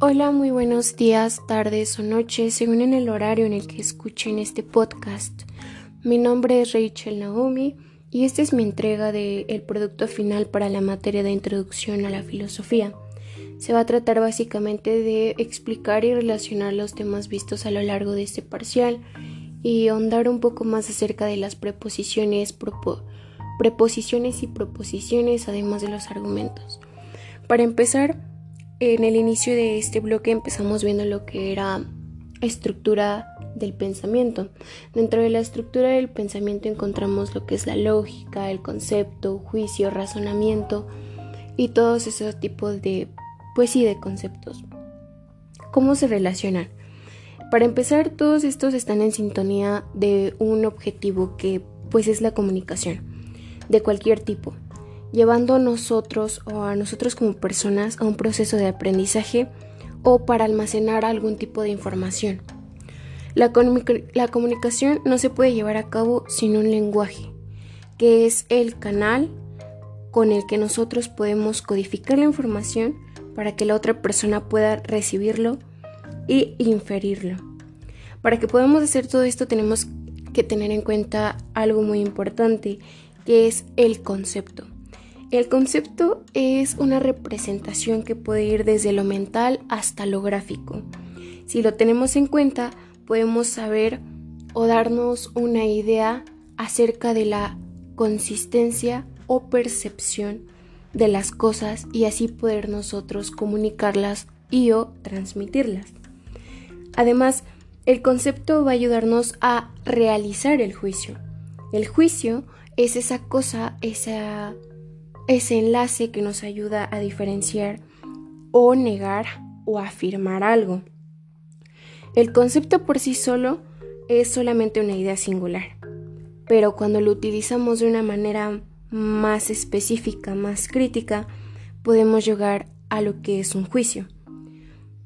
Hola, muy buenos días, tardes o noches, según en el horario en el que escuchen este podcast. Mi nombre es Rachel Naomi y esta es mi entrega del producto final para la materia de introducción a la filosofía. Se va a tratar básicamente de explicar y relacionar los temas vistos a lo largo de este parcial y ahondar un poco más acerca de las preposiciones, preposiciones y proposiciones, además de los argumentos. Para empezar, en el inicio de este bloque empezamos viendo lo que era estructura del pensamiento. Dentro de la estructura del pensamiento encontramos lo que es la lógica, el concepto, juicio, razonamiento y todos esos tipos de, pues sí, de conceptos. ¿Cómo se relacionan? Para empezar, todos estos están en sintonía de un objetivo que pues es la comunicación, de cualquier tipo llevando a nosotros o a nosotros como personas a un proceso de aprendizaje o para almacenar algún tipo de información. La, la, comunicación no se puede llevar a cabo sin un lenguaje, que es el canal con el que nosotros podemos codificar la información para que la otra persona pueda recibirlo y inferirlo. Para que podamos hacer todo esto tenemos que tener en cuenta algo muy importante, que es el concepto. El concepto es una representación que puede ir desde lo mental hasta lo gráfico. Si lo tenemos en cuenta, podemos saber o darnos una idea acerca de la consistencia o percepción de las cosas y así poder nosotros comunicarlas y o transmitirlas. Además, el concepto va a ayudarnos a realizar el juicio. El juicio es esa cosa, esa ese enlace que nos ayuda a diferenciar o negar o afirmar algo. El concepto por sí solo es solamente una idea singular, pero cuando lo utilizamos de una manera más específica, más crítica, podemos llegar a lo que es un juicio.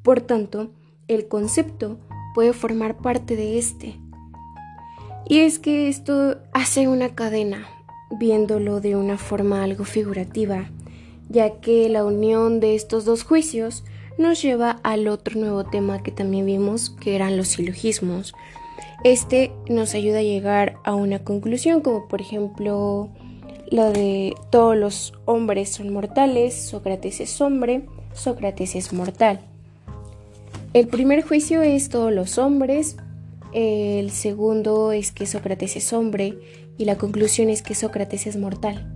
Por tanto, el concepto puede formar parte de este. Y es que esto hace una cadena, viéndolo de una forma algo figurativa, ya que la unión de estos dos juicios nos lleva al otro nuevo tema que también vimos, que eran los silogismos. Este nos ayuda a llegar a una conclusión, como por ejemplo lo de todos los hombres son mortales, Sócrates es hombre, Sócrates es mortal. El primer juicio es todos los hombres, el segundo es que Sócrates es hombre y la conclusión es que Sócrates es mortal.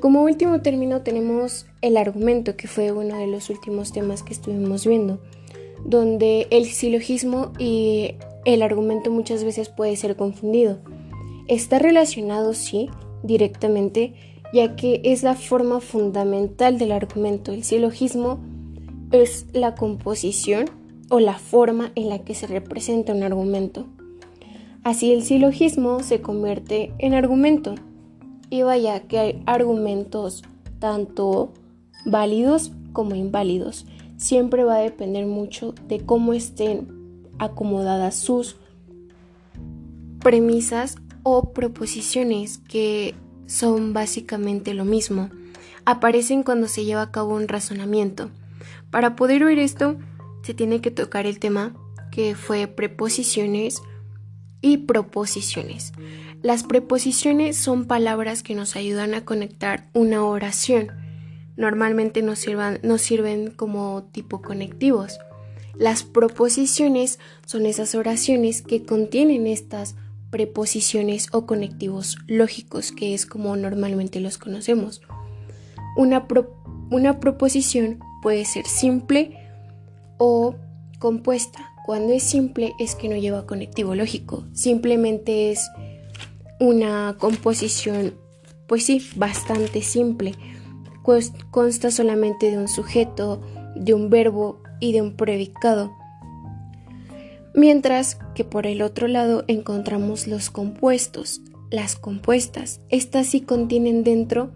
Como último término tenemos el argumento, que fue uno de los últimos temas que estuvimos viendo, donde el silogismo y el argumento muchas veces puede ser confundido. Está relacionado, sí, directamente, ya que es la forma fundamental del argumento. El silogismo es la composición o la forma en la que se representa un argumento. Así el silogismo se convierte en argumento. Y vaya que hay argumentos tanto válidos como inválidos. Siempre va a depender mucho de cómo estén acomodadas sus premisas o proposiciones que son básicamente lo mismo. Aparecen cuando se lleva a cabo un razonamiento. Para poder oír esto, se tiene que tocar el tema que fue preposiciones y proposiciones. Las preposiciones son palabras que nos ayudan a conectar una oración. Normalmente nos, nos sirven como tipo conectivos. Las proposiciones son esas oraciones que contienen estas preposiciones o conectivos lógicos, que es como normalmente los conocemos. Una, una proposición puede ser simple o compuesta. Cuando es simple es que no lleva conectivo lógico, simplemente es una composición, pues sí, bastante simple. Consta solamente de un sujeto, de un verbo y de un predicado. Mientras que por el otro lado encontramos los compuestos, las compuestas. Estas sí contienen dentro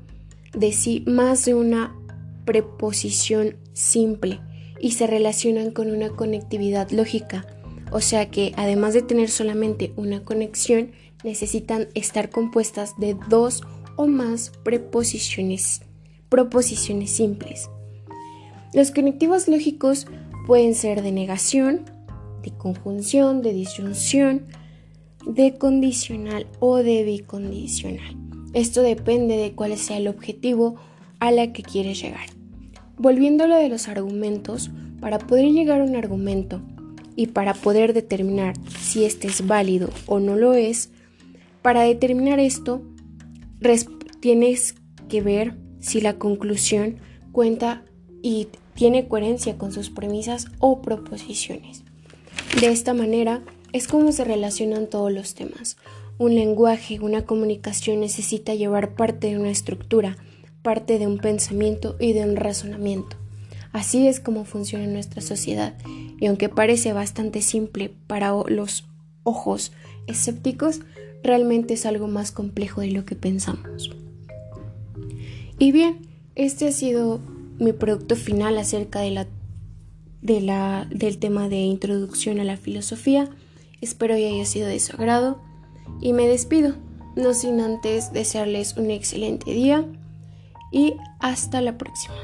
de sí más de una preposición simple y se relacionan con una conectividad lógica, o sea que además de tener solamente una conexión, necesitan estar compuestas de dos o más preposiciones, proposiciones simples. Los conectivos lógicos pueden ser de negación, de conjunción, de disyunción, de condicional o de bicondicional. Esto depende de cuál sea el objetivo a la que quieres llegar. Volviendo a lo de los argumentos, para poder llegar a un argumento y para poder determinar si este es válido o no lo es, para determinar esto tienes que ver si la conclusión cuenta y tiene coherencia con sus premisas o proposiciones. De esta manera es como se relacionan todos los temas. Un lenguaje, una comunicación necesita llevar parte de una estructura, parte de un pensamiento y de un razonamiento. Así es como funciona nuestra sociedad, y aunque parece bastante simple para los ojos escépticos, realmente es algo más complejo de lo que pensamos. Y bien, este ha sido mi producto final acerca de la, de la, del tema de introducción a la filosofía. Espero que haya sido de su agrado y me despido, no sin antes desearles un excelente día y hasta la próxima.